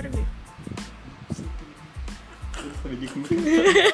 Pergi. Terus.